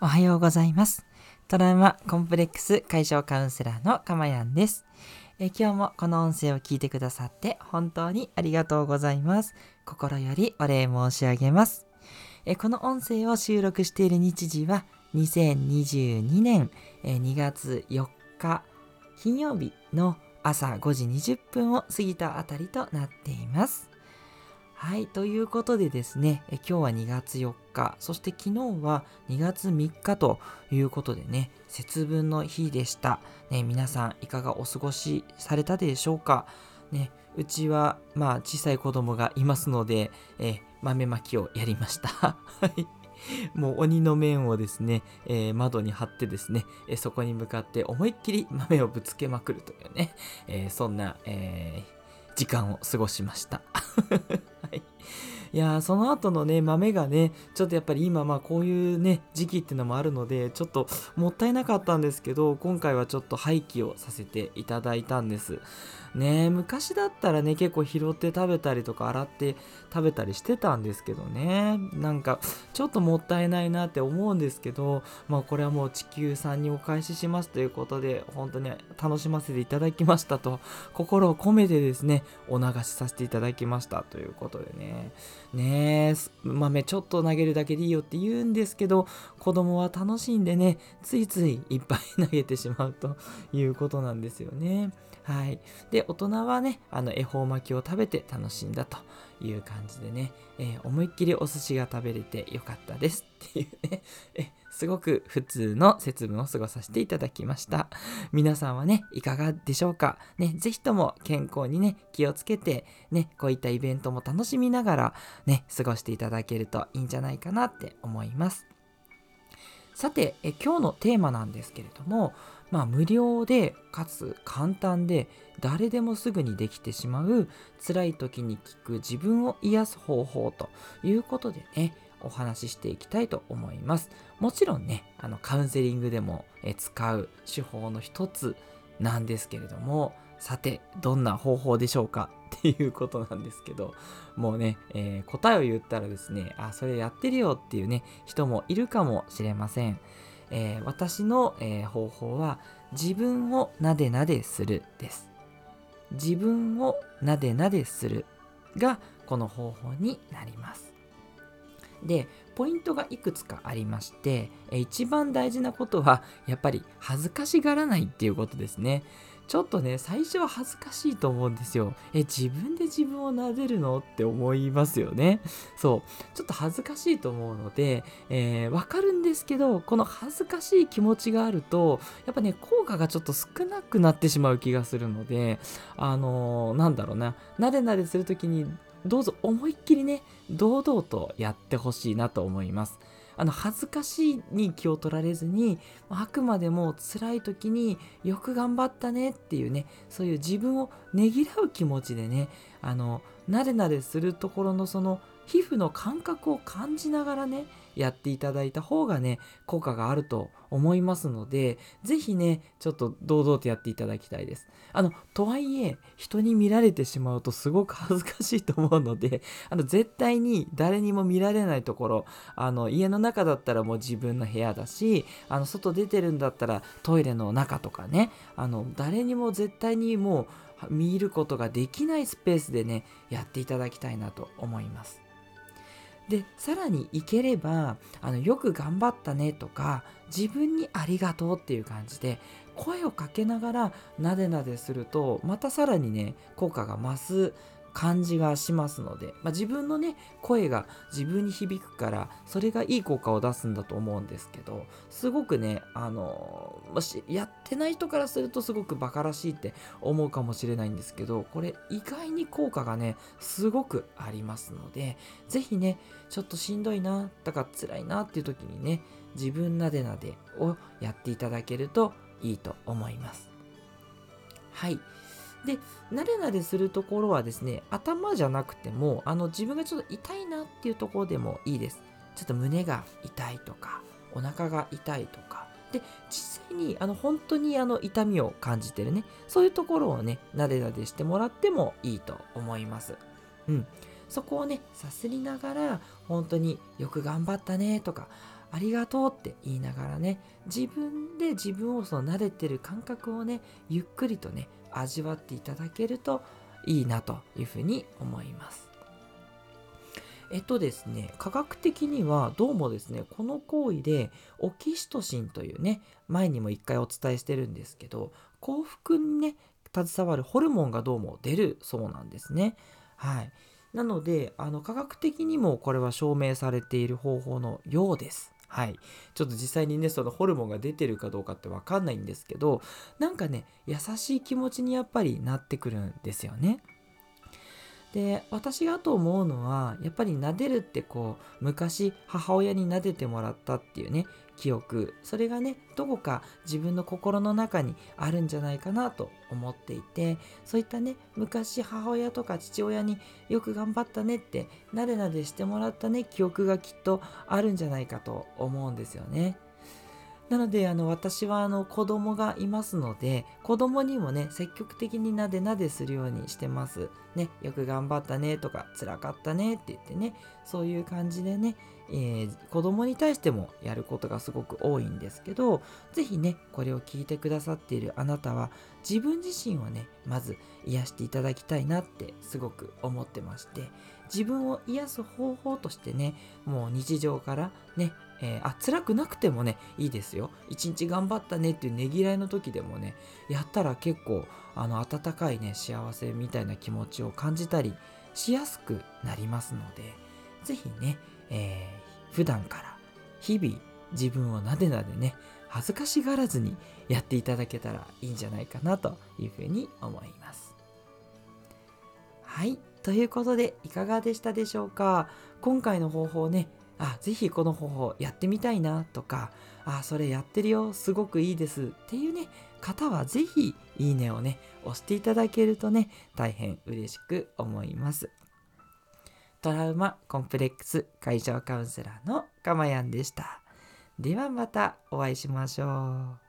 おはようございます。トラウマコンプレックス解消カウンセラーのかまやんですえ。今日もこの音声を聞いてくださって本当にありがとうございます。心よりお礼申し上げます。えこの音声を収録している日時は2022年2月4日金曜日の朝5時20分を過ぎたあたりとなっています。はい、ということでですね、今日は2月4日、そして昨日は2月3日ということでね、節分の日でした。ね、皆さんいかがお過ごしされたでしょうか？ね、うちは、まあ、小さい子供がいますので、え豆まきをやりました。はい。もう鬼の面をですね、えー、窓に貼ってですね、えそこに向かって思いっきり豆をぶつけまくるというね、えー、そんな、えー時間を過ごしました。はい。いやその後のね、豆がね、ちょっとやっぱり今、まあこういうね、時期っていうのもあるので、ちょっともったいなかったんですけど、今回はちょっと廃棄をさせていただいたんです。ね昔だったらね、結構拾って食べたりとか洗って食べたりしてたんですけどね、なんかちょっともったいないなって思うんですけど、まあこれはもう地球さんにお返ししますということで、本当に楽しませていただきましたと、心を込めてですね、お流しさせていただきましたということでね、ね豆ちょっと投げるだけでいいよって言うんですけど、子供は楽しんでね、ついついいっぱい投げてしまうということなんですよね。はい。で、で大人はね、あの恵方巻きを食べて楽しんだという感じでね、えー、思いっきりお寿司が食べれてよかったですっていうね、えすごく普通の節分を過ごさせていただきました。皆さんはね、いかがでしょうか？ね、ぜひとも健康にね、気をつけて、ね、こういったイベントも楽しみながら、ね、過ごしていただけるといいんじゃないかなって思います。さてえ、今日のテーマなんですけれども、まあ、無料でかつ簡単で誰でもすぐにできてしまう辛い時に聞く自分を癒す方法ということでねお話ししていきたいと思います。もちろんねあのカウンセリングでも使う手法の一つなんですけれどもさてどんな方法でしょうか？っていうことなんですけどもうね、えー、答えを言ったらですねあそれやってるよっていうね人もいるかもしれませんえー、私の、えー、方法は自分をなでなでするです。自分をなでなでするがこの方法になります。で、ポイントがいくつかありまして、一番大事なことはやっぱり恥ずかしがらないっていうことですね。ちょっとね、最初は恥ずかしいと思うんですよ。え、自分で自分を撫でるの？って思いますよね。そう。ちょっと恥ずかしいと思うので、えー、わかるんですけど、この恥ずかしい気持ちがあると、やっぱね、効果がちょっと少なくなってしまう気がするので、あのー、なんだろうな、なでなでするときに、どうぞ思いっきりね、堂々とやってほしいなと思います。あの恥ずかしいに気を取られずにあくまでも辛い時によく頑張ったねっていうねそういう自分をねぎらう気持ちでねあのなでなでするところのその皮膚の感覚を感じながらねやっていただいた方がね効果があると思いますので是非ねちょっと堂々とやっていただきたいです。あのとはいえ人に見られてしまうとすごく恥ずかしいと思うので あの絶対に誰にも見られないところあの家の中だったらもう自分の部屋だしあの外出てるんだったらトイレの中とかねあの誰にも絶対にもう見ることができないスペースでねやっていただきたいなと思います。でさらにいければあのよく頑張ったねとか自分にありがとうっていう感じで声をかけながらなでなでするとまたさらにね効果が増す感じがしますので、まあ、自分のね声が自分に響くからそれがいい効果を出すんだと思うんですけどすごくねあのもしやってない人からするとすごくバカらしいって思うかもしれないんですけどこれ意外に効果がねすごくありますので是非ねちょっとしんどいなだから辛いなっていう時にね自分なでなでをやっていただけるといいと思いますはい。で、なれなれするところはですね、頭じゃなくても、あの自分がちょっと痛いなっていうところでもいいです。ちょっと胸が痛いとか、お腹が痛いとか。で、実際にあの本当にあの痛みを感じてるね、そういうところをね、なでなでしてもらってもいいと思います。うん。そこをね、さすりながら、本当によく頑張ったねとか、ありがとうって言いながらね自分で自分をその撫でてる感覚をねゆっくりとね味わっていただけるといいなというふうに思いますえっとですね、科学的にはどうもですね、この行為でオキシトシンというね、前にも一回お伝えしてるんですけど、幸福にね、携わるホルモンがどうも出るそうなんですね。はい。なので、あの科学的にもこれは証明されている方法のようです。はい。ちょっと実際にね、そのホルモンが出てるかどうかってわかんないんですけど、なんかね、優しい気持ちにやっぱりなってくるんですよね。で私がと思うのはやっぱり撫でるってこう昔母親に撫でてもらったっていうね記憶それがねどこか自分の心の中にあるんじゃないかなと思っていてそういったね昔母親とか父親によく頑張ったねってなでなでしてもらったね記憶がきっとあるんじゃないかと思うんですよね。なのであの私はあの子供がいますので子供にもね積極的になでなでするようにしてます。ね、よく頑張ったねとか辛かったねって言ってねそういう感じでね、えー、子供に対してもやることがすごく多いんですけど是非ねこれを聞いてくださっているあなたは自分自身をねまず癒していただきたいなってすごく思ってまして自分を癒す方法としてねもう日常からねえー、あ辛くなくてもねいいですよ一日頑張ったねっていうねぎらいの時でもねやったら結構あの温かいね幸せみたいな気持ちを感じたりしやすくなりますので是非ね、えー、普段から日々自分をなでなでね恥ずかしがらずにやっていただけたらいいんじゃないかなというふうに思います。はい。ということで、いかがでしたでしょうか？今回の方法ね、あ、ぜひこの方法やってみたいなとか、あ、それやってるよ、すごくいいですっていうね、方はぜひいいねをね、押していただけるとね、大変嬉しく思います。トラウマコンプレックス解消カウンセラーのかまやんでした。ではまたお会いしましょう。